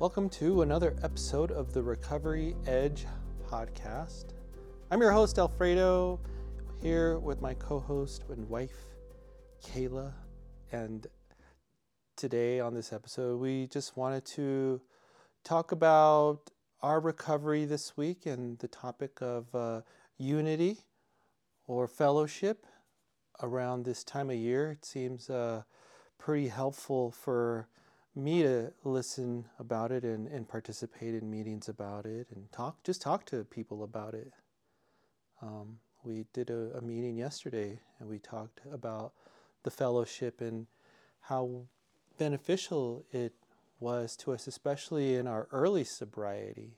Welcome to another episode of the Recovery Edge podcast. I'm your host, Alfredo, here with my co host and wife, Kayla. And today on this episode, we just wanted to talk about our recovery this week and the topic of uh, unity or fellowship around this time of year. It seems uh, pretty helpful for me to listen about it and, and participate in meetings about it and talk just talk to people about it. Um, we did a, a meeting yesterday and we talked about the fellowship and how beneficial it was to us, especially in our early sobriety.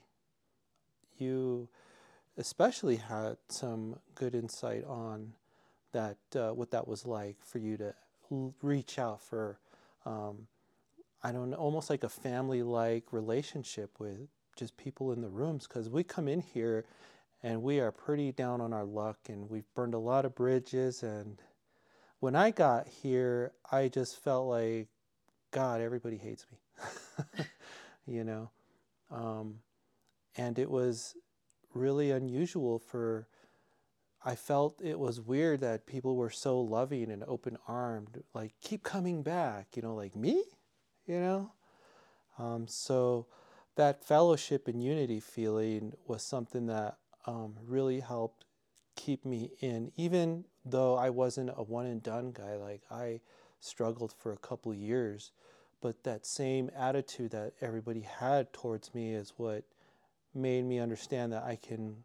You especially had some good insight on that, uh, what that was like for you to reach out for, um, I don't know, almost like a family like relationship with just people in the rooms. Because we come in here and we are pretty down on our luck and we've burned a lot of bridges. And when I got here, I just felt like, God, everybody hates me, you know. Um, and it was really unusual for I felt it was weird that people were so loving and open armed, like keep coming back, you know, like me, you know. Um, so that fellowship and unity feeling was something that um, really helped keep me in, even though I wasn't a one and done guy. Like I struggled for a couple years, but that same attitude that everybody had towards me is what made me understand that I can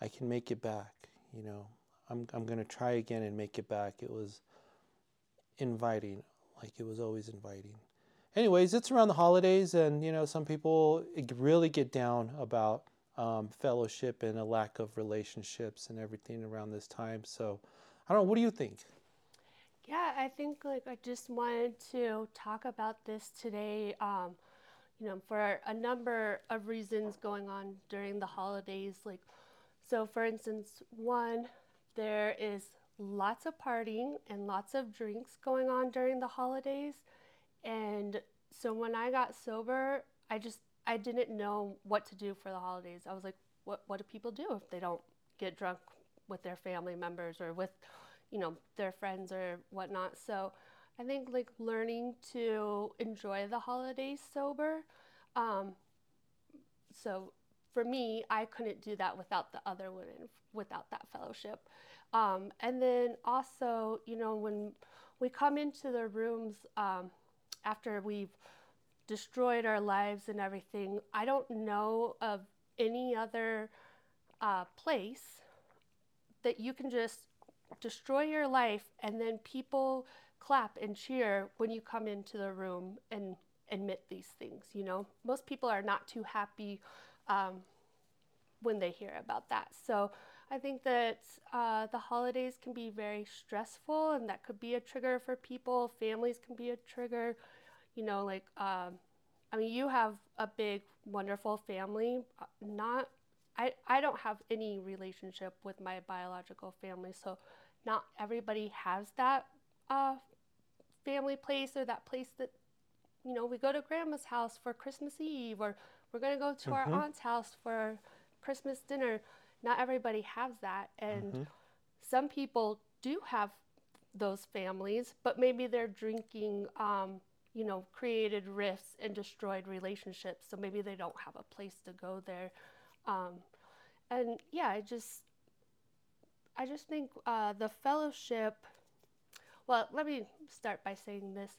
I can make it back. You know, I'm I'm gonna try again and make it back. It was inviting, like it was always inviting. Anyways, it's around the holidays, and you know, some people really get down about um, fellowship and a lack of relationships and everything around this time. So, I don't know. What do you think? Yeah, I think like I just wanted to talk about this today. Um, you know, for a number of reasons going on during the holidays. Like, so for instance, one, there is lots of partying and lots of drinks going on during the holidays. And so when I got sober, I just I didn't know what to do for the holidays. I was like, what what do people do if they don't get drunk with their family members or with, you know, their friends or whatnot? So I think like learning to enjoy the holidays sober. Um, so for me, I couldn't do that without the other women, without that fellowship. Um, and then also, you know, when we come into the rooms um, after we've destroyed our lives and everything, I don't know of any other uh, place that you can just destroy your life and then people clap and cheer when you come into the room and admit these things. You know, most people are not too happy um, when they hear about that. So I think that uh, the holidays can be very stressful, and that could be a trigger for people. Families can be a trigger. You know, like um, I mean, you have a big, wonderful family. Uh, not I, I don't have any relationship with my biological family, so not everybody has that uh, family place or that place that you know we go to grandma's house for christmas eve or we're going to go to mm-hmm. our aunt's house for christmas dinner not everybody has that and mm-hmm. some people do have those families but maybe they're drinking um, you know created rifts and destroyed relationships so maybe they don't have a place to go there um, and yeah i just i just think uh, the fellowship well, let me start by saying this.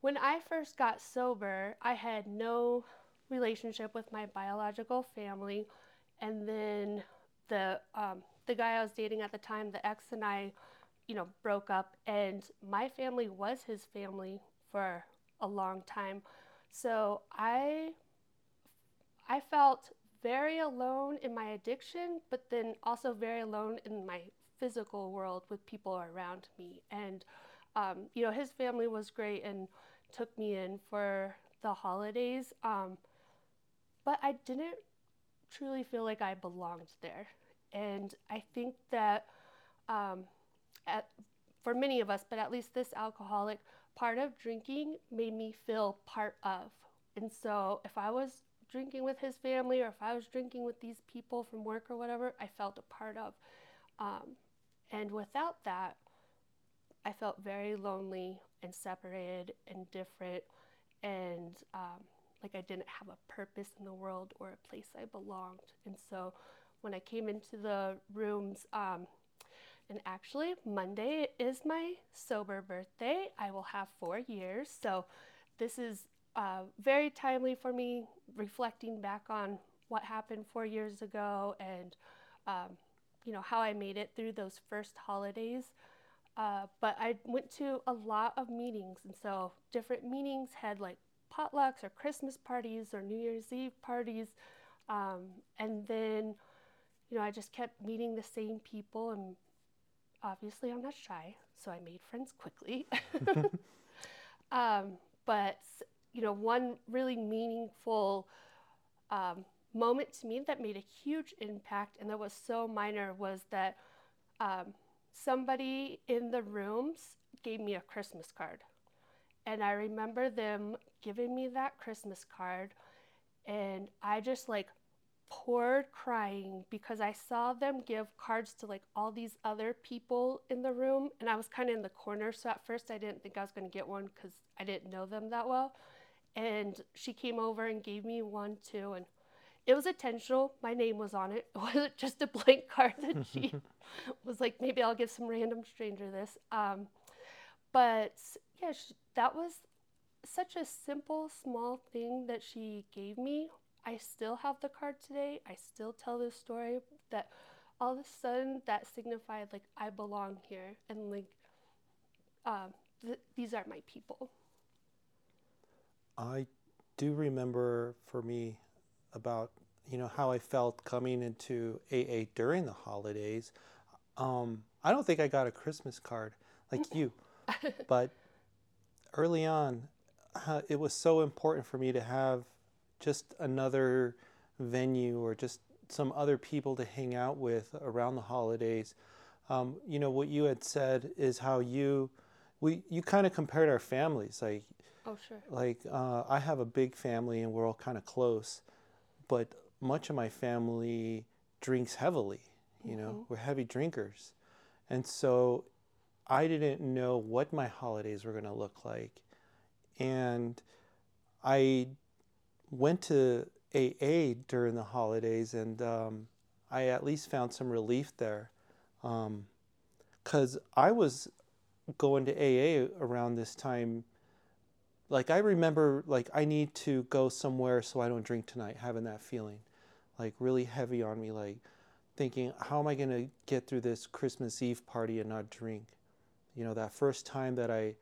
When I first got sober, I had no relationship with my biological family, and then the um, the guy I was dating at the time, the ex and I, you know, broke up, and my family was his family for a long time. So I I felt very alone in my addiction, but then also very alone in my physical world with people around me. And, um, you know, his family was great and took me in for the holidays. Um, but I didn't truly feel like I belonged there. And I think that um, at, for many of us, but at least this alcoholic, part of drinking made me feel part of And so if I was drinking with his family or if I was drinking with these people from work or whatever, I felt a part of. Um, and without that, I felt very lonely and separated and different and um, like I didn't have a purpose in the world or a place I belonged. And so when I came into the rooms, um, and actually, Monday is my sober birthday. I will have four years. So this is uh, very timely for me, reflecting back on what happened four years ago and, um, you know, how I made it through those first holidays. Uh, but I went to a lot of meetings, and so different meetings had like potlucks or Christmas parties or New Year's Eve parties. Um, and then, you know, I just kept meeting the same people, and obviously I'm not shy, so I made friends quickly. um, but, you know, one really meaningful um, moment to me that made a huge impact and that was so minor was that um, somebody in the rooms gave me a Christmas card. And I remember them giving me that Christmas card, and I just like poured crying because I saw them give cards to like all these other people in the room, and I was kind of in the corner. So at first, I didn't think I was going to get one because I didn't know them that well. And she came over and gave me one too, and it was intentional. My name was on it. It wasn't just a blank card that she was like, maybe I'll give some random stranger this. Um, but yeah, she, that was such a simple, small thing that she gave me. I still have the card today. I still tell this story that all of a sudden that signified like I belong here and like um, th- these are my people. I do remember for me about you know how I felt coming into AA during the holidays. Um, I don't think I got a Christmas card like you, but early on, uh, it was so important for me to have just another venue or just some other people to hang out with around the holidays. Um, you know what you had said is how you we you kind of compared our families like oh sure like uh, I have a big family and we're all kind of close, but much of my family drinks heavily. You mm-hmm. know we're heavy drinkers, and so I didn't know what my holidays were going to look like. And I went to AA during the holidays and um, I at least found some relief there. Because um, I was going to AA around this time. Like, I remember, like, I need to go somewhere so I don't drink tonight, having that feeling, like, really heavy on me, like, thinking, how am I going to get through this Christmas Eve party and not drink? You know, that first time that I,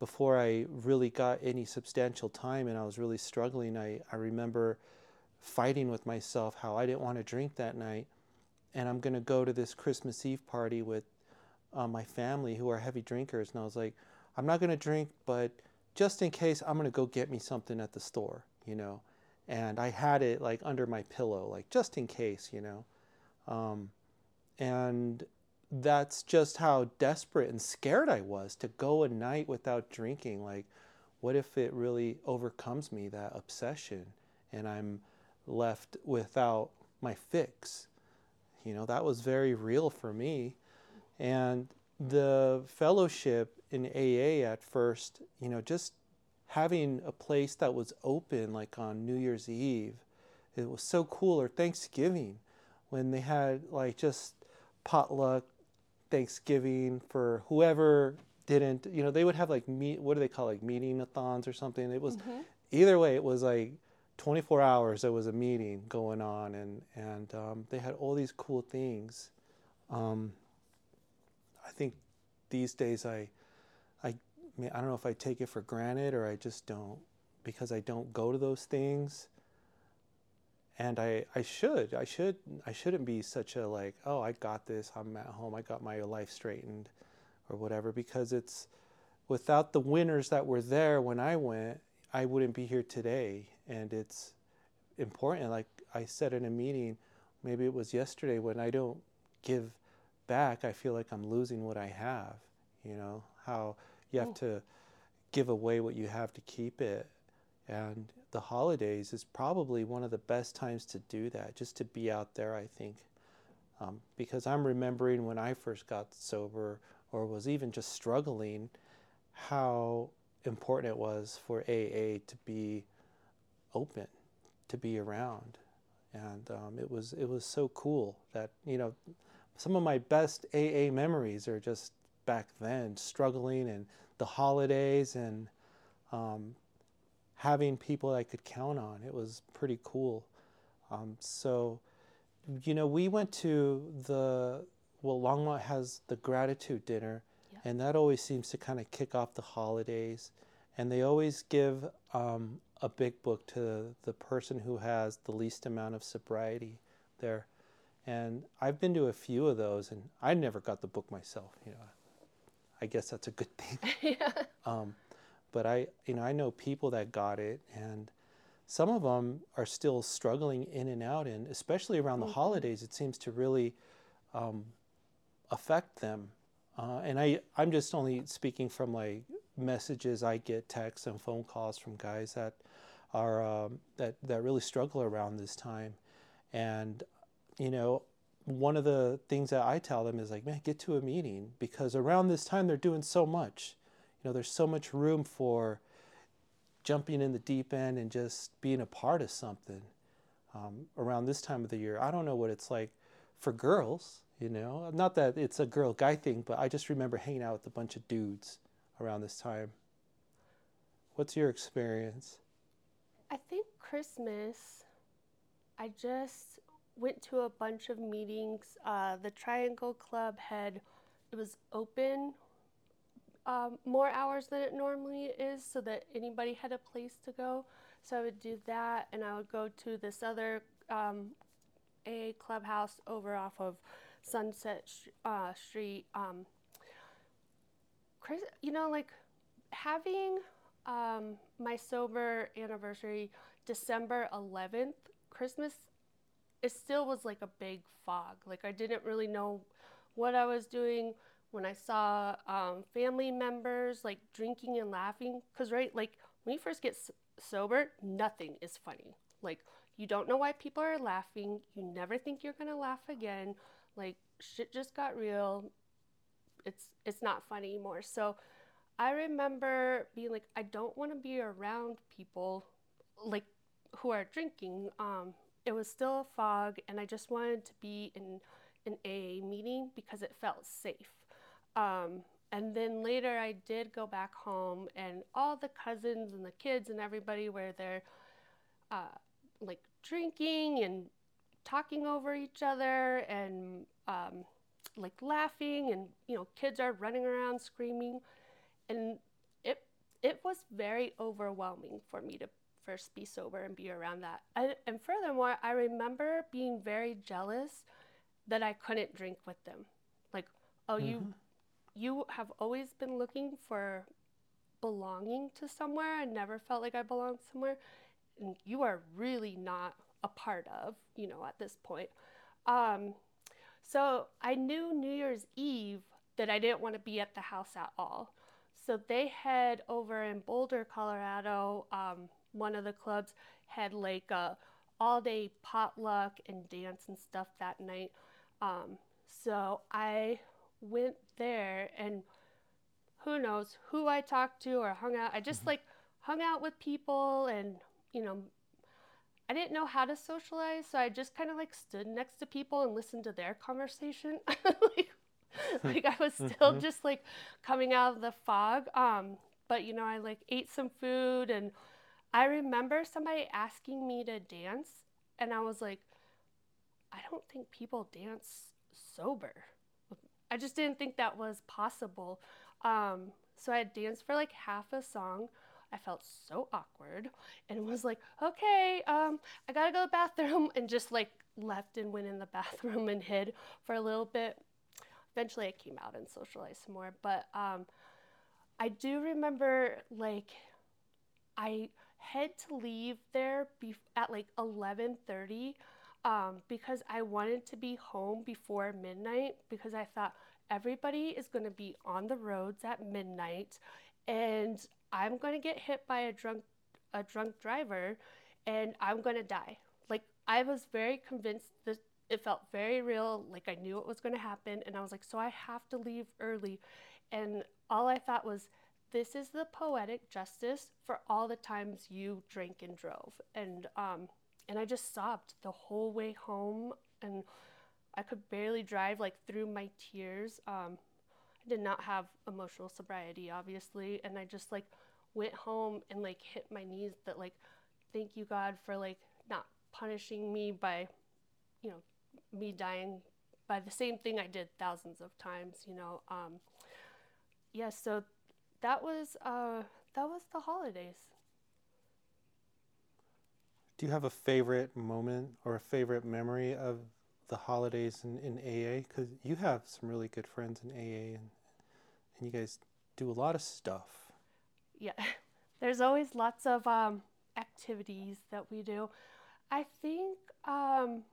before I really got any substantial time and I was really struggling, I, I remember fighting with myself how I didn't want to drink that night. And I'm going to go to this Christmas Eve party with uh, my family who are heavy drinkers. And I was like, I'm not going to drink, but just in case, I'm going to go get me something at the store, you know. And I had it like under my pillow, like just in case, you know. Um, and that's just how desperate and scared I was to go a night without drinking. Like, what if it really overcomes me, that obsession, and I'm left without my fix? You know, that was very real for me. And the fellowship in AA at first, you know, just having a place that was open, like on New Year's Eve, it was so cool, or Thanksgiving, when they had like just potluck Thanksgiving for whoever didn't, you know, they would have like meet, what do they call it, like meeting thons or something. It was mm-hmm. either way, it was like 24 hours. There was a meeting going on, and and um, they had all these cool things. Um, I think these days I, I, I don't know if I take it for granted or I just don't because I don't go to those things and I, I should I should I shouldn't be such a like oh I got this I'm at home I got my life straightened or whatever because it's without the winners that were there when I went I wouldn't be here today. And it's important like I said in a meeting maybe it was yesterday when I don't give back I feel like I'm losing what I have you know? How you have oh. to give away what you have to keep it And the holidays is probably one of the best times to do that, just to be out there, I think. Um, because I'm remembering when I first got sober or was even just struggling, how important it was for AA to be open, to be around. And um, it was it was so cool that you know some of my best AA memories are just back then, struggling and the holidays and um, having people I could count on. It was pretty cool. Um, so, you know, we went to the well, Longmont has the gratitude dinner, Yeah. and that always seems to kind of kick off the holidays. And they always give um, a big book to the person who has the least amount of sobriety there. And I've been to a few of those, and I never got the book myself. You know, I guess that's a good thing. yeah. Um, but I, you know, I know people that got it, and some of them are still struggling in and out, and especially around the Mhm. holidays, it seems to really um, affect them. Uh, and I, I'm just only speaking from like messages I get, texts and phone calls from guys that are um, that that really struggle around this time, and you know, one of the things that I tell them is like, man, get to a meeting because around this time they're doing so much. You know, there's so much room for jumping in the deep end and just being a part of something um, around this time of the year. I don't know what it's like for girls, you know, not that it's a girl guy thing, but I just remember hanging out with a bunch of dudes around this time. What's your experience? I think Christmas, I just went to a bunch of meetings. Uh, the Triangle Club had, it was open um, more hours than it normally is so that anybody had a place to go. So I would do that and I would go to this other um, AA clubhouse over off of Sunset uh, Street. Um, Chris, you know, like having um, my sober anniversary December 11th, Christmas, it still was like a big fog. Like I didn't really know what I was doing when I saw um, family members like drinking and laughing. Because, right, like when you first get s- sober, nothing is funny. Like you don't know why people are laughing. You never think you're gonna laugh again. Like shit just got real. It's it's not funny anymore. So I remember being like, I don't want to be around people like who are drinking. Um, it was still a fog, and I just wanted to be in an AA meeting because it felt safe. Um, and then later, I did go back home, and all the cousins and the kids and everybody were there, uh, like drinking and talking over each other and um, like laughing, and you know, kids are running around screaming and it it was very overwhelming for me to first be sober and be around that. I, and furthermore, I remember being very jealous that I couldn't drink with them. Like, oh, you Mhm. You have always been looking for belonging to somewhere. I never felt like I belonged somewhere, and you are really not a part of, you know, at this point. Um, so I knew New Year's Eve that I didn't want to be at the house at all. So they had over in Boulder, Colorado, um, one of the clubs had like a all day potluck and dance and stuff that night. Um, so I went there and who knows who I talked to or hung out. I just like hung out with people and, you know, I didn't know how to socialize, so I just kind of like stood next to people and listened to their conversation. like, like I was still Mhm. just like coming out of the fog. Um, but you know, I like ate some food and I remember somebody asking me to dance and I was like, I don't think people dance sober. I just didn't think that was possible. Um, so I danced for like half a song. I felt so awkward and was like, okay, um, I gotta go to the bathroom, and just like left and went in the bathroom and hid for a little bit. Eventually, I came out and socialized some more, but um, I do remember like I had to leave there at like 11:30 um, because I wanted to be home before midnight because I thought everybody is going to be on the roads at midnight and I'm going to get hit by a drunk a drunk driver and I'm going to die. Like I was very convinced that it felt very real, like I knew it was going to happen and I was like so I have to leave early. And all I thought was this is the poetic justice for all the times you drank and drove. And um and I just sobbed the whole way home and I could barely drive like through my tears. Um I did not have emotional sobriety obviously and I just like went home and like hit my knees that like thank you God for like not punishing me by you know me dying by the same thing I did thousands of times, you know. Um yeah, so that was uh that was the holidays. Do you have a favorite moment or a favorite memory of the holidays in, in AA? Because you have some really good friends in AA and, and you guys do a lot of stuff. Yeah, there's always lots of um, activities that we do. I think, um,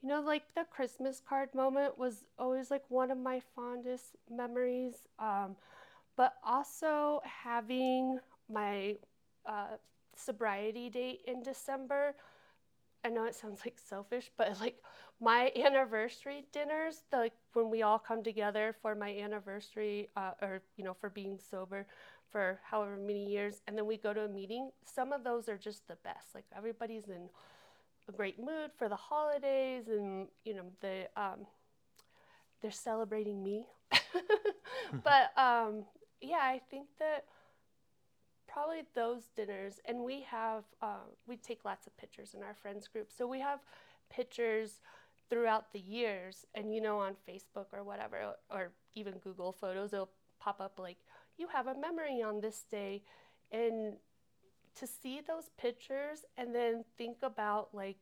you know, like the Christmas card moment was always like one of my fondest memories. Um, but also having my uh, sobriety date in December. I know it sounds like selfish, but like my anniversary dinners, the, like when we all come together for my anniversary, uh, or you know, for being sober for however many years, and then we go to a meeting. Some of those are just the best. Like everybody's in a great mood for the holidays, and you know, the um, they're celebrating me. but um, yeah, I think that probably those dinners, and we have uh, we take lots of pictures in our friends group, so we have pictures throughout the years, and you know on Facebook or whatever, or even Google Photos, it'll pop up like you have a memory on this day, and to see those pictures and then think about like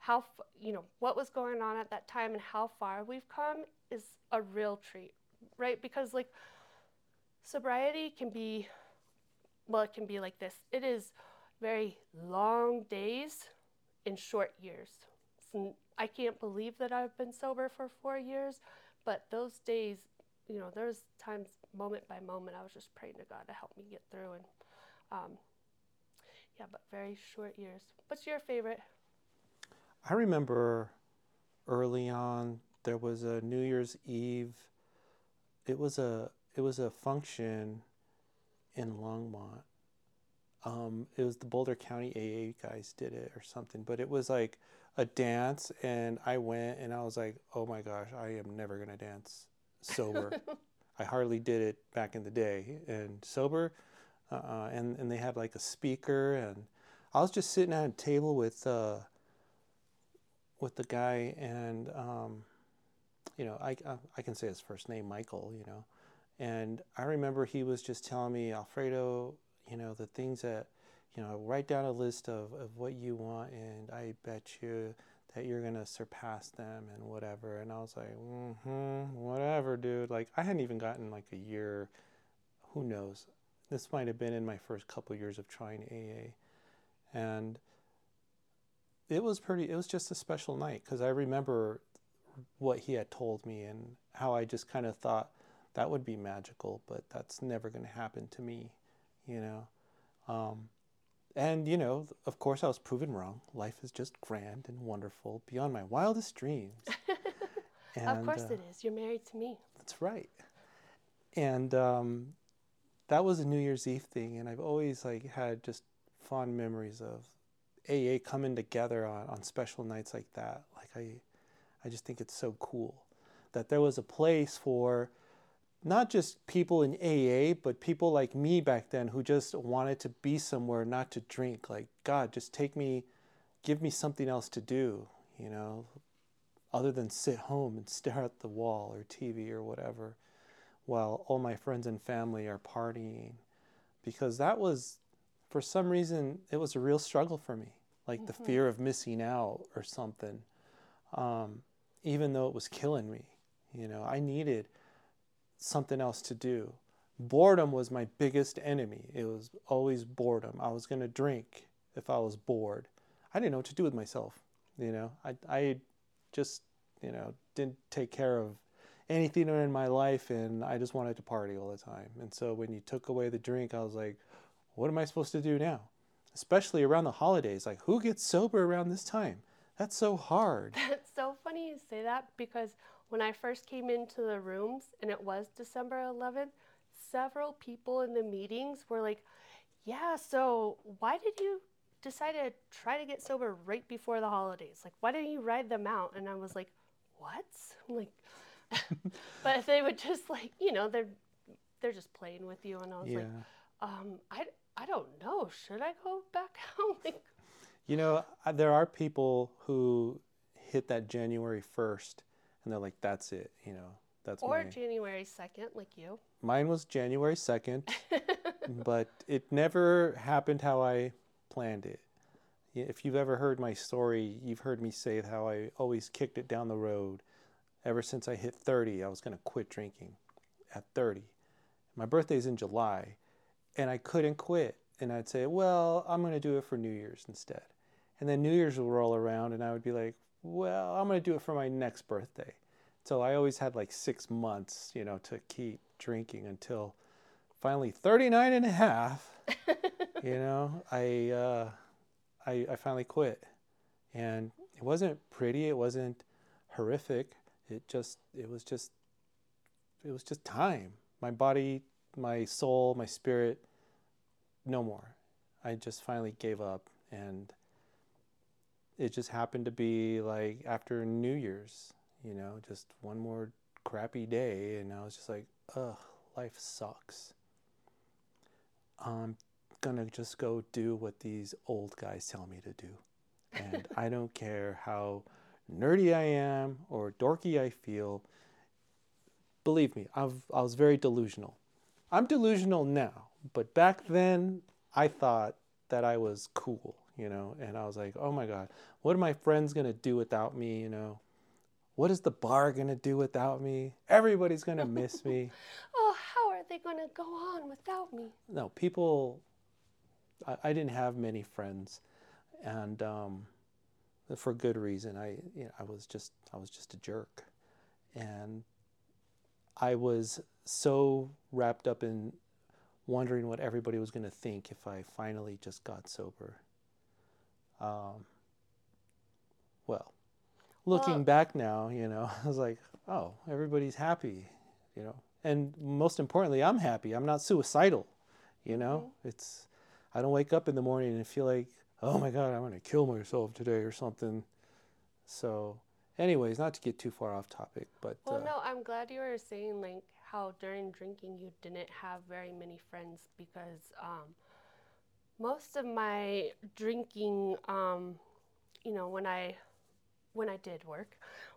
how you know what was going on at that time and how far we've come is a real treat right? Because like sobriety can be well it can be like this. It is very long days in short years. So i can't believe that i've been sober for four years but those days you know there's times moment by moment i was just praying to god to help me get through and um, yeah but very short years. What's your favorite? I remember early on there was a New Year's Eve. It was a it was a function in Longmont. Um, it was the Boulder County AA guys did it or something, but it was like a dance, and I went and I was like, oh my gosh, I am never gonna dance sober. I hardly did it back in the day, and sober, uh, and and they had like a speaker, and I was just sitting at a table with. Uh, with the guy, and um, you know, I, I can say his first name, Michael. You know, and I remember he was just telling me, Alfredo, you know, the things that, you know, write down a list of, of what you want, and I bet you that you're gonna surpass them and whatever. And I was like, mm-hmm, whatever, dude. Like I hadn't even gotten like a year. Who knows? This might have been in my first couple years of trying AA, and it was pretty it was just a special night because i remember what he had told me and how i just kind of thought that would be magical but that's never going to happen to me you know? Um, and you know of course i was proven wrong. Life is just grand and wonderful beyond my wildest dreams. And, of course uh, it is. You're married to me. That's right. And um, that was a new year's eve thing and i've always like had just fond memories of AA coming together on, on special nights like that. Like I, I just think it's so cool that there was a place for not just people in AA, but people like me back then who just wanted to be somewhere, not to drink. Like, God, just take me, give me something else to do, you know, other than sit home and stare at the wall or TV or whatever, while all my friends and family are partying. Because that was for some reason, it was a real struggle for me, like mm-hmm. the fear of missing out or something. Um, even though it was killing me, you know, I needed something else to do. Boredom was my biggest enemy. It was always boredom. I was going to drink if I was bored. I didn't know what to do with myself. You know, I, I just, you know, didn't take care of anything in my life and I just wanted to party all the time. And so when you took away the drink, I was like, what am I supposed to do now? Especially around the holidays. Like, who gets sober around this time? That's so hard. That's so funny you say that because when I first came into the rooms and it was December 11th, several people in the meetings were like, Yeah, so why did you decide to try to get sober right before the holidays? Like, why didn't you ride them out? And I was like, What? I'm like, but they would just like, you know, they're they're just playing with you, and I was yeah. like, um, I I don't know, should I go back out? like, You know, there are people who hit that January 1st and they're like, that's it, you know, that's or my. January 2nd, like you. Mine was January 2nd, but it never happened how I planned it. If you've ever heard my story, you've heard me say how I always kicked it down the road. Ever since I hit 30, I was going to quit drinking at 30. My birthday's in July, and I couldn't quit. And I'd say, well, I'm going to do it for New Year's instead. And then New Year's would roll around, and I would be like, well, I'm going to do it for my next birthday. So I always had like six months, you know, to keep drinking until finally 39 and a half, you know, I, uh, I, I finally quit. And it wasn't pretty. It wasn't horrific. It just, it was just, it was just time. My body, my soul, my spirit, no more. I just finally gave up and it just happened to be like after New Year's, you know, just one more crappy day and I was just like, ugh, life sucks. I'm gonna just go do what these old guys tell me to do. And I don't care how nerdy I am or dorky I feel. Believe me, I've, I was very delusional. I'm delusional now, but back then I thought that I was cool, you know, and I was like, oh my God, what are my friends gonna do without me, you know? What is the bar gonna do without me? Everybody's gonna miss me. Oh, how are they going to go on without me? no, people. I, I didn't have many friends, and um, for good reason. I, you know, I was just, I was just a jerk, and I was so wrapped up in wondering what everybody was going to think if I finally just got sober. Um, well, looking Well- back now, you know, I was like, oh, everybody's happy, you know, and most importantly, I'm happy. I'm not suicidal, you know. It's I don't wake up in the morning and feel like, oh my god, I'm going to kill myself today or something. So, anyways, not to get too far off topic, but Well, uh, no, I'm glad you were saying like how during drinking you didn't have very many friends because um, most of my drinking, um, you know, when I when I did work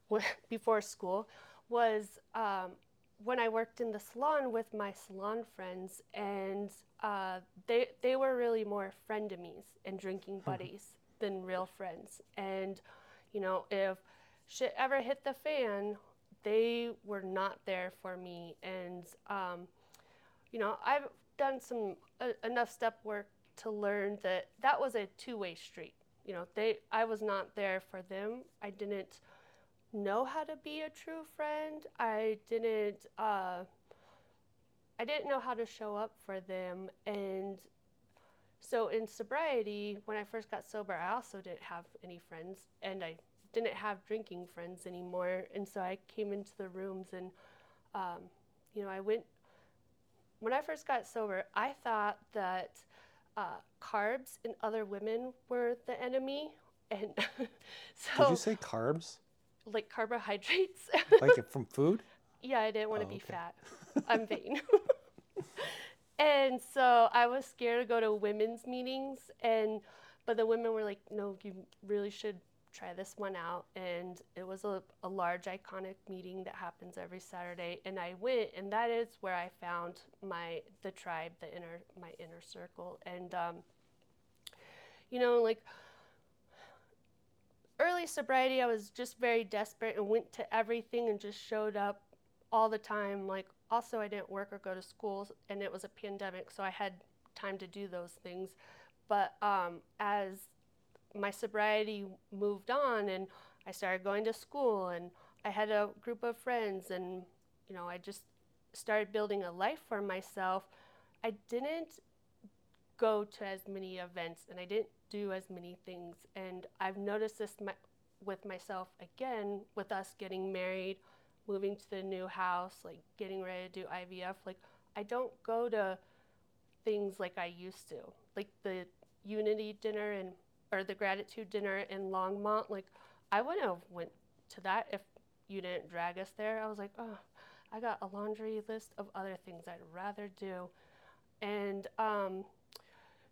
before school was um, when I worked in the salon with my salon friends, and uh, they they were really more frenemies and drinking buddies than real friends. And you know, if shit ever hit the fan, they were not there for me. And um, you know, I've done some uh, enough step work to learn that that was a two-way street. You know, they I was not there for them. I didn't know how to be a true friend. I didn't uh, I didn't know how to show up for them and so in sobriety, when I first got sober, I also didn't have any friends and I didn't have drinking friends anymore. And so I came into the rooms and, um, you know, I went, when I first got sober, I thought that uh, carbs and other women were the enemy. And so. did you say carbs? like carbohydrates. Like from food? Yeah, I didn't want to Oh, be okay. fat. I'm vain. and so I was scared to go to women's meetings and but the women were like, "No, you really should try this one out." And it was a, a large iconic meeting that happens every Saturday and I went and that is where I found my the tribe, the inner my inner circle and um you know, like early sobriety, I was just very desperate and went to everything and just showed up all the time. Like, also, I didn't work or go to school, and it was a pandemic, so I had time to do those things. But um, as my sobriety moved on, and I started going to school, and I had a group of friends, and you know, I just started building a life for myself. I didn't go to as many events and I didn't do as many things. And I've noticed this my, with myself again with us getting married, moving to the new house, like getting ready to do IVF. Like, I don't go to things like I used to, like the unity dinner and or the gratitude dinner in Longmont. Like, I wouldn't have went to that if you didn't drag us there. I was like, oh, I got a laundry list of other things I'd rather do. And, um,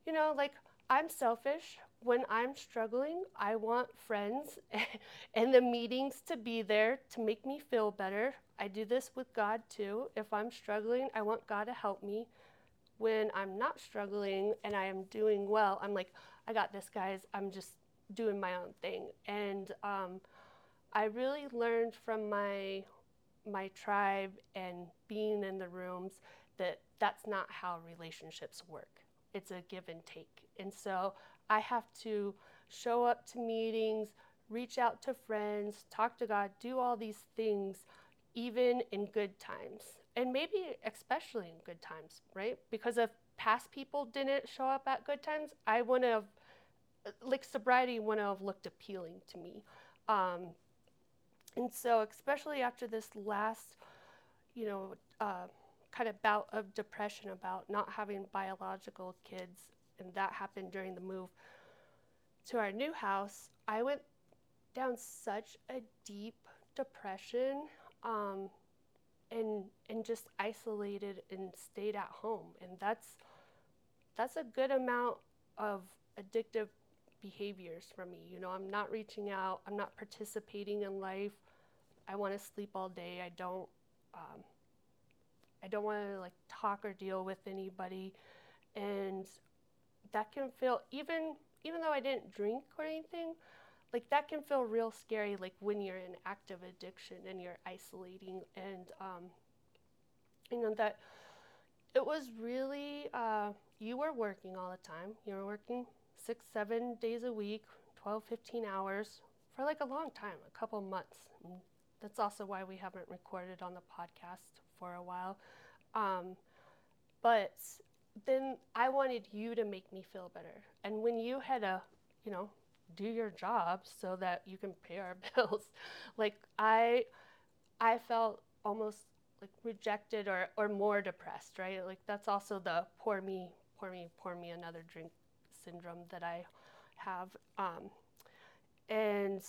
you know, like I'm selfish. When I'm struggling, I want friends and the meetings to be there to make me feel better. I do this with God too. If I'm struggling, I want God to help me. When I'm not struggling and I am doing well, I'm like, I got this, guys. I'm just doing my own thing. And um, I really learned from my my tribe and being in the rooms that that's not how relationships work. It's a give and take. And so I have to show up to meetings, reach out to friends, talk to God, do all these things, even in good times. And maybe especially in good times, right? Because if past people didn't show up at good times, I wouldn't have, like, sobriety wouldn't have looked appealing to me. Um, and so, especially after this last, you know, uh, kind of bout of depression about not having biological kids, and that happened during the move to our new house, I went down such a deep depression um, and and just isolated and stayed at home. And that's that's a good amount of addictive behaviors for me. You know i'm not reaching out. I'm not participating in life. I want to sleep all day. I don't um, I don't want to like talk or deal with anybody. And that can feel even even though I didn't drink or anything, like that can feel real scary like when you're in active addiction and you're isolating and um, you know that it was really uh, you were working all the time you were working six seven days a week 12 15 hours for like a long time a couple months and that's also why we haven't recorded on the podcast for a while. Um, but then I wanted you to make me feel better. And when you had a you know, do your job so that you can pay our bills, like I, I felt almost like rejected or, or more depressed, right? Like that's also the poor me, poor me, pour me another drink syndrome that I have. Um, and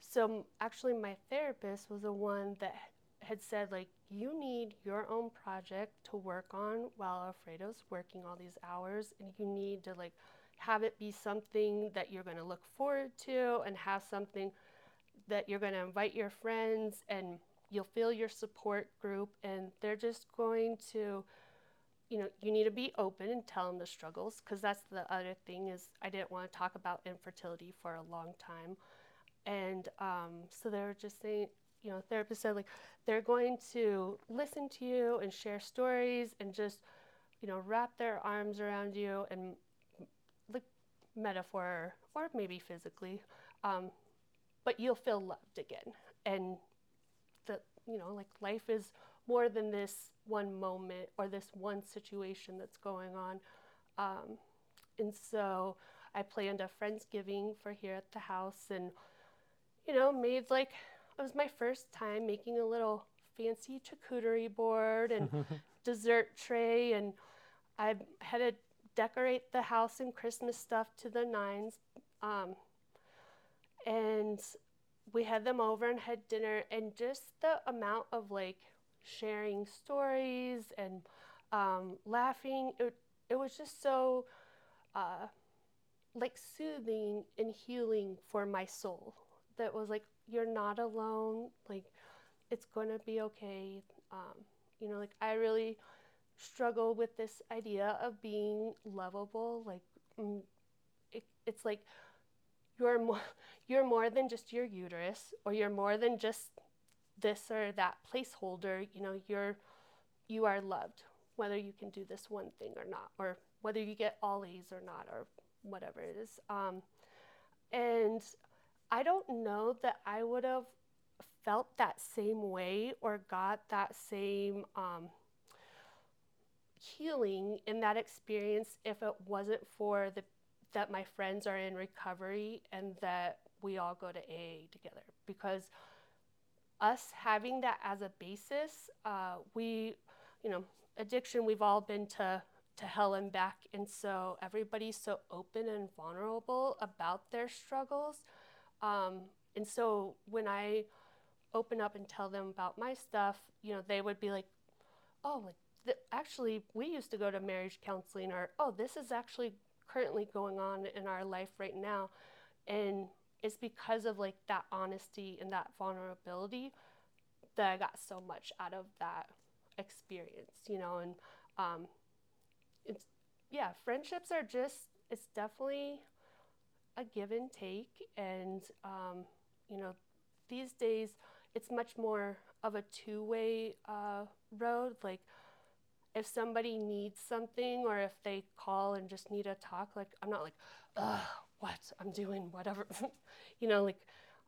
so actually my therapist was the one that had said like you need your own project to work on while Alfredo's working all these hours and you need to like have it be something that you're going to look forward to and have something that you're going to invite your friends and you'll feel your support group and they're just going to you know you need to be open and tell them the struggles because that's the other thing is i didn't want to talk about infertility for a long time. And um, so they were just saying, you know, therapists said like they're going to listen to you and share stories and just, you know, wrap their arms around you and metaphor or maybe physically, um, but you'll feel loved again. And the you know, like life is more than this one moment or this one situation that's going on. Um, and so I planned a Friendsgiving for here at the house and you know, made like it was my first time making a little fancy charcuterie board and dessert tray, and I had to decorate the house and Christmas stuff to the nines. Um, and we had them over and had dinner, and just the amount of like sharing stories and um, laughing, it, it was just so uh, like soothing and healing for my soul that was like, you're not alone. Like, it's to be okay. Um, you know, like, I really struggle with this idea of being lovable. Like, mm, it, it's like, you're more, you're more than just your uterus, or you're more than just this or that placeholder. You know, you're, you are loved, whether you can do this one thing or not, or whether you get all A's or not, or whatever it is. Um, and I don't know that I would have felt that same way or got that same um, healing in that experience if it wasn't for the that my friends are in recovery and that we all go to AA together because us having that as a basis, uh, we, you know, addiction, we've all been to, to hell and back. And so everybody's so open and vulnerable about their struggles. Um, and so when I open up and tell them about my stuff, you know, they would be like, oh, like, th- actually, we used to go to marriage counseling, or oh, this is actually currently going on in our life right now. And it's because of like that honesty and that vulnerability that I got so much out of that experience, you know, and um, it's yeah, friendships are just it's definitely a give and take, and um, you know, these days it's much more of a two-way uh, road. Like if somebody needs something or if they call and just need a talk, like I'm not like, ugh, what I'm doing, whatever. you know, like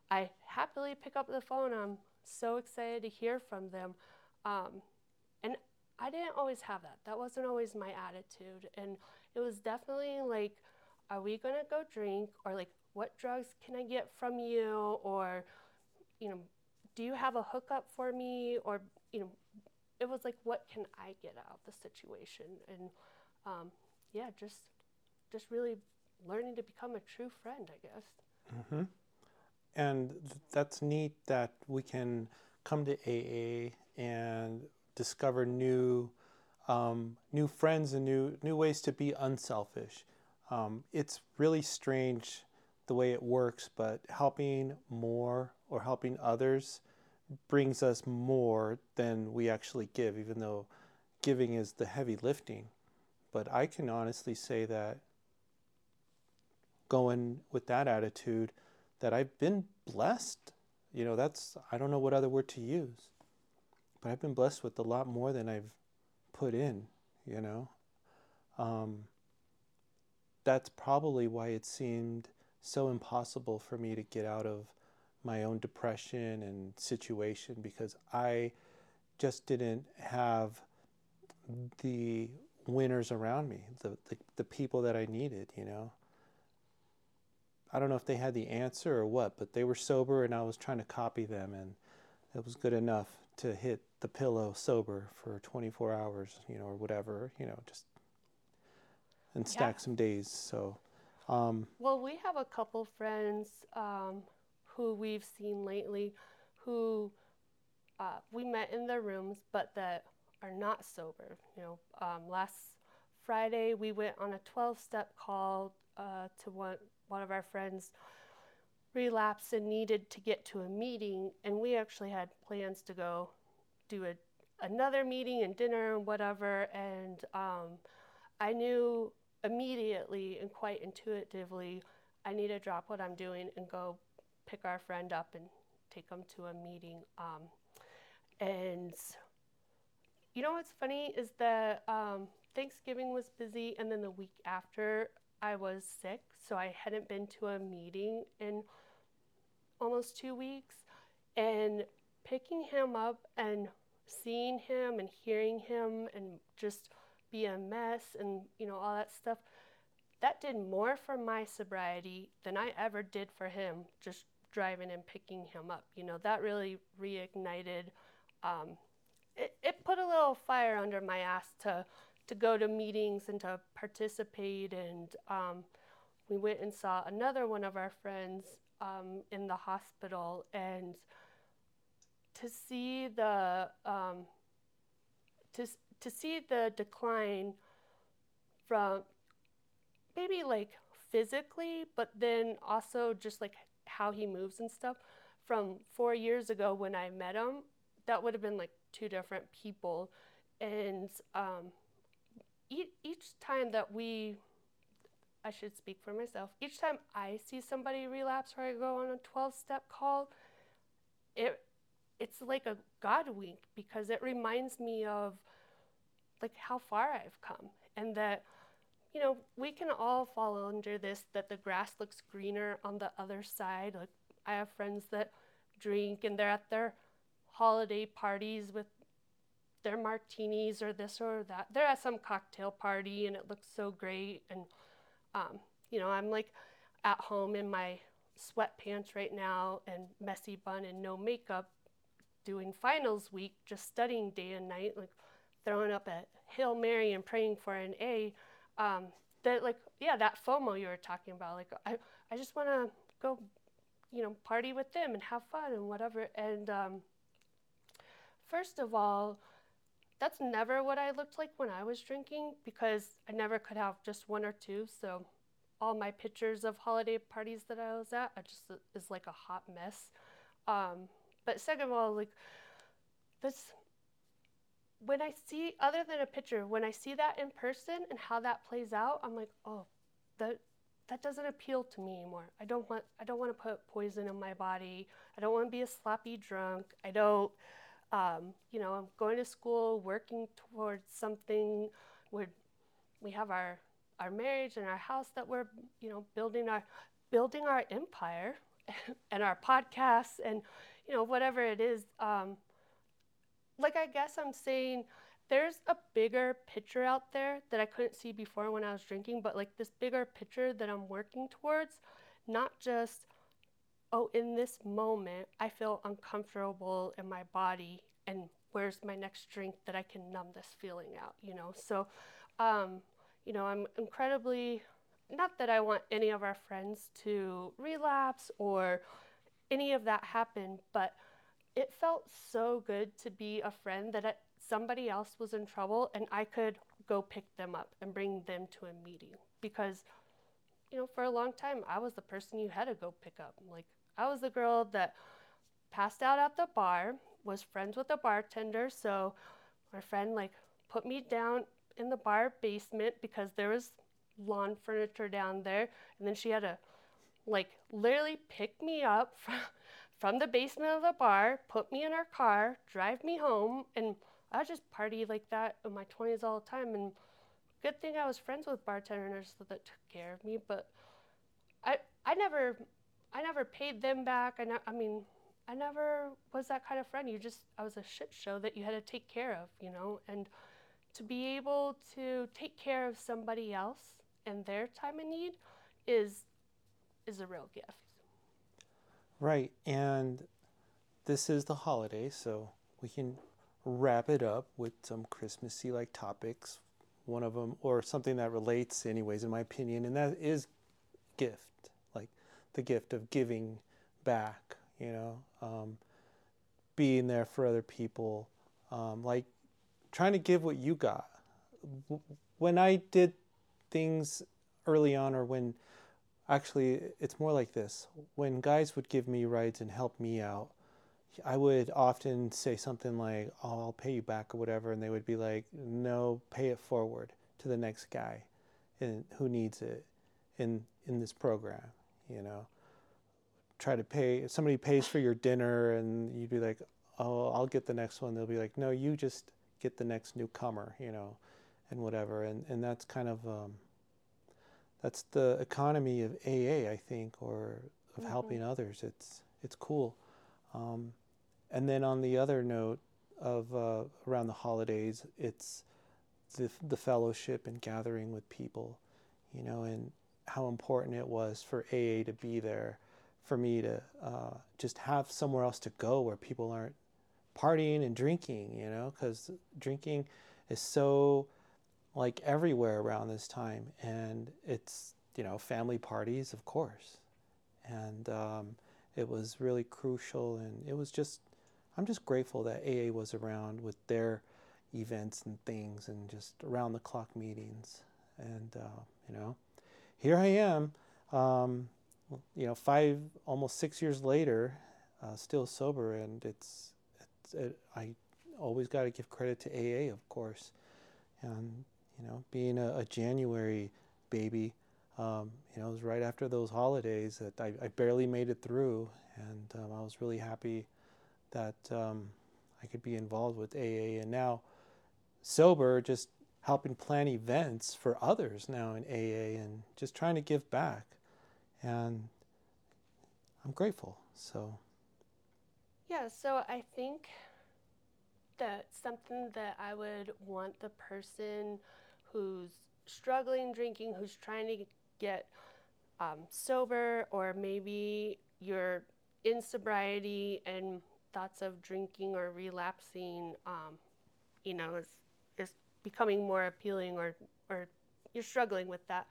I happily pick up the phone. I'm so excited to hear from them. Um, and I didn't always have that. That wasn't always my attitude. And it was definitely like, are we going to go drink? Or like, what drugs can I get from you? Or, you know, do you have a hookup for me? Or, you know, it was like, what can I get out of the situation? And um, yeah, just, just really learning to become a true friend, I guess. Mm-hmm. And th- that's neat that we can come to AA and discover new, um, new friends and new new ways to be unselfish. Um, it's really strange the way it works, but helping more or helping others brings us more than we actually give, even though giving is the heavy lifting. But I can honestly say that going with that attitude that I've been blessed. You know, that's, I don't know what other word to use, but I've been blessed with a lot more than I've put in, you know. Um, that's probably why it seemed so impossible for me to get out of my own depression and situation because I just didn't have the winners around me, the, the, the people that I needed, you know. I don't know if they had the answer or what, but they were sober and I was trying to copy them and it was good enough to hit the pillow sober for 24 hours, you know, or whatever, you know, just and stack yeah. some days. So, um, well, we have a couple friends um, who we've seen lately who uh, we met in their rooms, but that are not sober. You know, um, last Friday we went on a 12 step call uh, to one one of our friends relapsed and needed to get to a meeting, and we actually had plans to go do a, another meeting and dinner and whatever. And um, I knew immediately and quite intuitively I need to drop what I'm doing and go pick our friend up and take them to a meeting. Um, and you know what's funny is that um, Thanksgiving was busy, and then the week after I was sick, so I hadn't been to a meeting in almost two weeks. And picking him up and seeing him and hearing him and just be a mess and you know all that stuff that did more for my sobriety than I ever did for him just driving and picking him up you know that really reignited um, it, it put a little fire under my ass to to go to meetings and to participate. And um, we went and saw another one of our friends um, in the hospital, and to see the um, to to see the decline from maybe like physically, but then also just like how he moves and stuff. From four years ago when I met him, that would have been like two different people, and um, each time that we, I should speak for myself, each time I see somebody relapse or I go on a 12 step call, it, it's like a God wink because it reminds me of like how far I've come and that you know we can all fall under this that the grass looks greener on the other side like I have friends that drink and they're at their holiday parties with their martinis or this or that. They're at some cocktail party and it looks so great. And, um, you know, I'm like at home in my sweatpants right now and messy bun and no makeup doing finals week, just studying day and night, like throwing up a Hail Mary and praying for an A. Um, that like yeah, that FOMO you were talking about, like I, I just want to go, you know, party with them and have fun and whatever. And um, first of all, that's never what I looked like when I was drinking because I never could have just one or two. So all my pictures of holiday parties that I was at, I just is like a hot mess. Um, but second of all, like this, when I see other than a picture, when I see that in person and how that plays out, I'm like, oh, that that doesn't appeal to me anymore. I don't want I don't want to put poison in my body. I don't want to be a sloppy drunk. I don't um, you know, I'm going to school, working towards something. We're, we have our our marriage and our house that we're, you know, building our building our empire and our podcasts and, you know, whatever it is. Um, like I guess I'm saying there's a bigger picture out there that I couldn't see before when I was drinking, but like this bigger picture that I'm working towards, not just oh, in this moment, I feel uncomfortable in my body, and where's my next drink that I can numb this feeling out, you know? So, um, you know, I'm incredibly, not that I want any of our friends to relapse or any of that happen, but it felt so good to be a friend that somebody else was in trouble and I could go pick them up and bring them to a meeting because you know for a long time I was the person you had to go pick up like I was the girl that passed out at the bar, was friends with the bartender. So my friend like put me down in the bar basement because there was lawn furniture down there. And then she had to like literally pick me up from, from the basement of the bar, put me in her car, drive me home. And I just party like that in my 20s all the time. And good thing I was friends with bartenders that took care of me. But I, I never I never paid them back. I, ne- I mean, I never was that kind of friend. You just, I was a shit show that you had to take care of, you know? And to be able to take care of somebody else and their time of need is is a real gift. Right. And this is the holiday, so we can wrap it up with some Christmassy like topics. One of them, or something that relates, anyways, in my opinion, and that is gift like the gift of giving back, you know, um, being there for other people, um, like trying to give what you got. When I did things early on, or when actually it's more like this when guys would give me rides and help me out, I would often say something like, oh, I'll pay you back or whatever. And they would be like, no, pay it forward to the next guy and who needs it in, in this program you know try to pay if somebody pays for your dinner and you'd be like oh i'll get the next one they'll be like no you just get the next newcomer you know and whatever and and that's kind of um, that's the economy of aa i think or of mm-hmm. helping others it's it's cool um, and then on the other note of uh, around the holidays it's the, the fellowship and gathering with people you know and how important it was for AA to be there, for me to uh, just have somewhere else to go where people aren't partying and drinking, you know, because drinking is so like everywhere around this time. And it's, you know, family parties, of course. And um, it was really crucial. And it was just, I'm just grateful that AA was around with their events and things and just around the clock meetings. And, uh, you know, here I am, um, you know, five, almost six years later, uh, still sober, and it's, it's it, I always got to give credit to AA, of course, and you know, being a, a January baby, um, you know, it was right after those holidays that I, I barely made it through, and um, I was really happy that um, I could be involved with AA, and now sober, just helping plan events for others now in AA and just trying to give back. And I'm grateful. So, yeah, so I think that something that I would want the person who's struggling drinking, who's trying to get um, sober, or maybe you're in sobriety and thoughts of drinking or relapsing, um, you know, is, is becoming more appealing or, or you're struggling with that.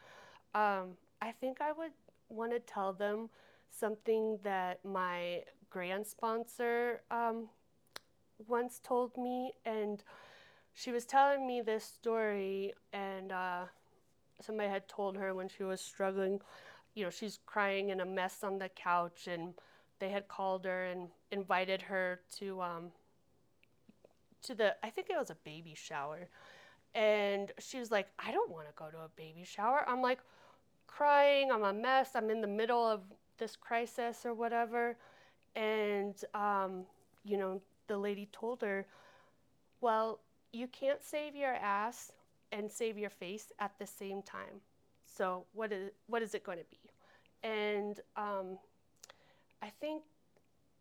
Um, I think I would want to tell them something that my grand sponsor um, once told me, and she was telling me this story, and uh, somebody had told her when she was struggling, you know, she's crying in a mess on the couch, and they had called her and invited her to um, to the I think it was a baby shower, and she was like, I don't want to go to a baby shower. I'm like, crying. I'm a mess. I'm in the middle of this crisis or whatever, and um, you know, the lady told her, well, you can't save your ass and save your face at the same time. So what is what is it going to be? And um, I think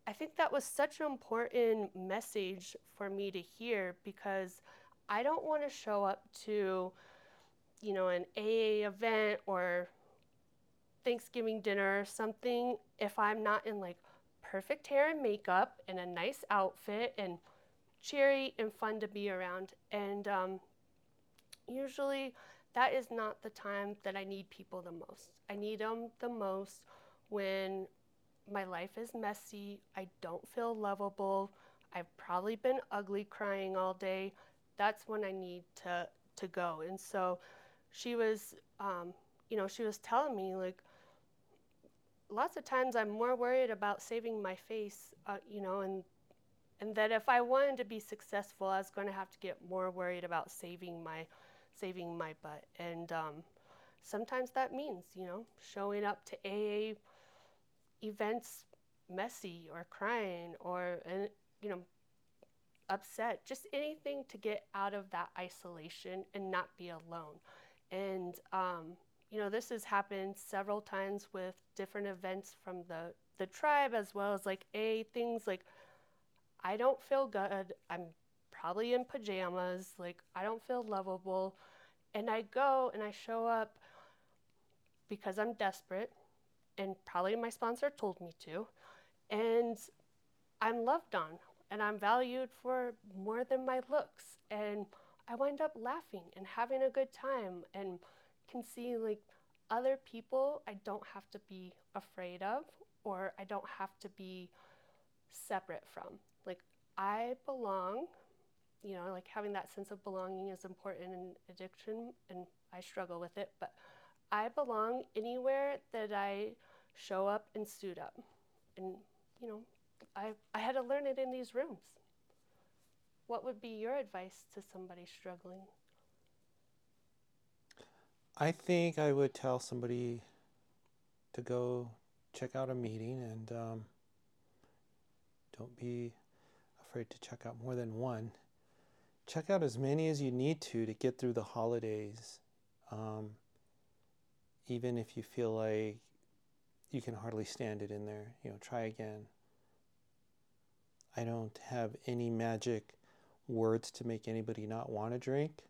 I think that was such an important message for me to hear because I don't want to show up to, you know, an AA event or Thanksgiving dinner or something if I'm not in like perfect hair and makeup and a nice outfit and cheery and fun to be around. And um, usually that is not the time that I need people the most. I need them the most when my life is messy, I don't feel lovable, I've probably been ugly crying all day. That's when I need to, to go. And so she was, um, you know, she was telling me, like, lots of times I'm more worried about saving my face, uh, you know, and and that if I wanted to be successful, I was going to have to get more worried about saving my saving my butt. And um, sometimes that means, you know, showing up to AA events messy or crying or you know upset, just anything to get out of that isolation and not be alone. And um, you know, this has happened several times with different events from the, the tribe as well as like A things like I don't feel good. I'm probably in pajamas, like I don't feel lovable. And I go and I show up because I'm desperate and probably my sponsor told me to. And I'm loved on and I'm valued for more than my looks. And I wind up laughing and having a good time and can see like other people I don't have to be afraid of or I don't have to be separate from. I belong, you know, like having that sense of belonging is important in addiction and I struggle with it, but I belong anywhere that I show up and suit up. And, you know, I, I had to learn it in these rooms. What would be your advice to somebody struggling? I think I would tell somebody to go check out a meeting and um, don't be afraid to check out more than one. Check out as many as you need to to get through the holidays. Um, even if you feel like you can hardly stand it in there, you know, try again. I don't have any magic words to make anybody not want to drink.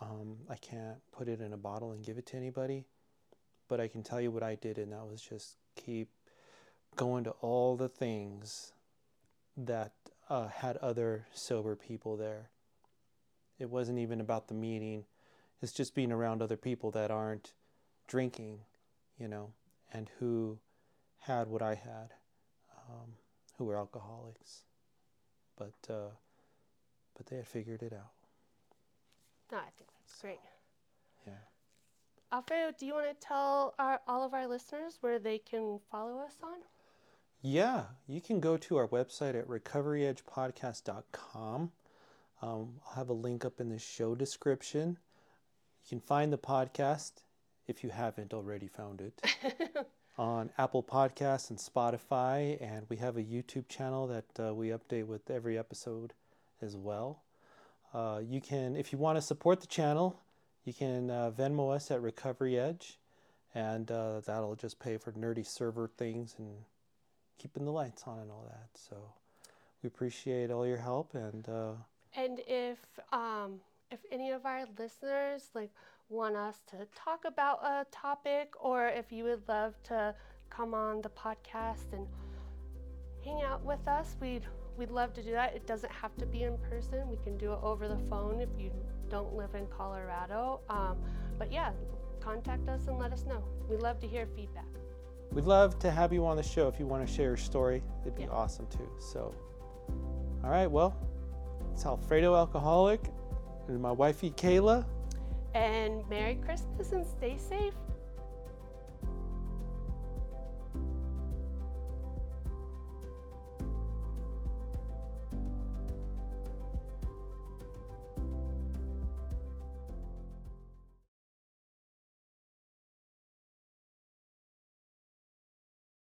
Um, I can't put it in a bottle and give it to anybody, but I can tell you what I did, and that was just keep going to all the things that uh, had other sober people there. It wasn't even about the meeting, it's just being around other people that aren't drinking, you know, and who had what I had, um, who were alcoholics. But, uh, but they had figured it out. No, I think that's great. Yeah. Alfredo, do you want to tell our, all of our listeners where they can follow us on? Yeah, you can go to our website at recoveryedgepodcast.com. Um, I'll have a link up in the show description. You can find the podcast, if you haven't already found it, on Apple Podcasts and Spotify. And we have a YouTube channel that uh, we update with every episode as well. Uh, you can, if you want to support the channel, you can uh, Venmo us at Recovery Edge, and uh, that'll just pay for nerdy server things and keeping the lights on and all that. So We appreciate all your help and uh, And if um, if any of our listeners like want us to talk about a topic, or if you would love to come on the podcast and hang out with us, we'd we'd love to do that. It doesn't have to be in person. We can do it over the phone if you don't live in Colorado. Um, but yeah, contact us and let us know. We love to hear feedback. We'd love to have you on the show if you want to share your story. It'd be Yeah. awesome too. So, all right, well, it's Alfredo Alcoholic and my wifey Kayla. And Merry Christmas and stay safe.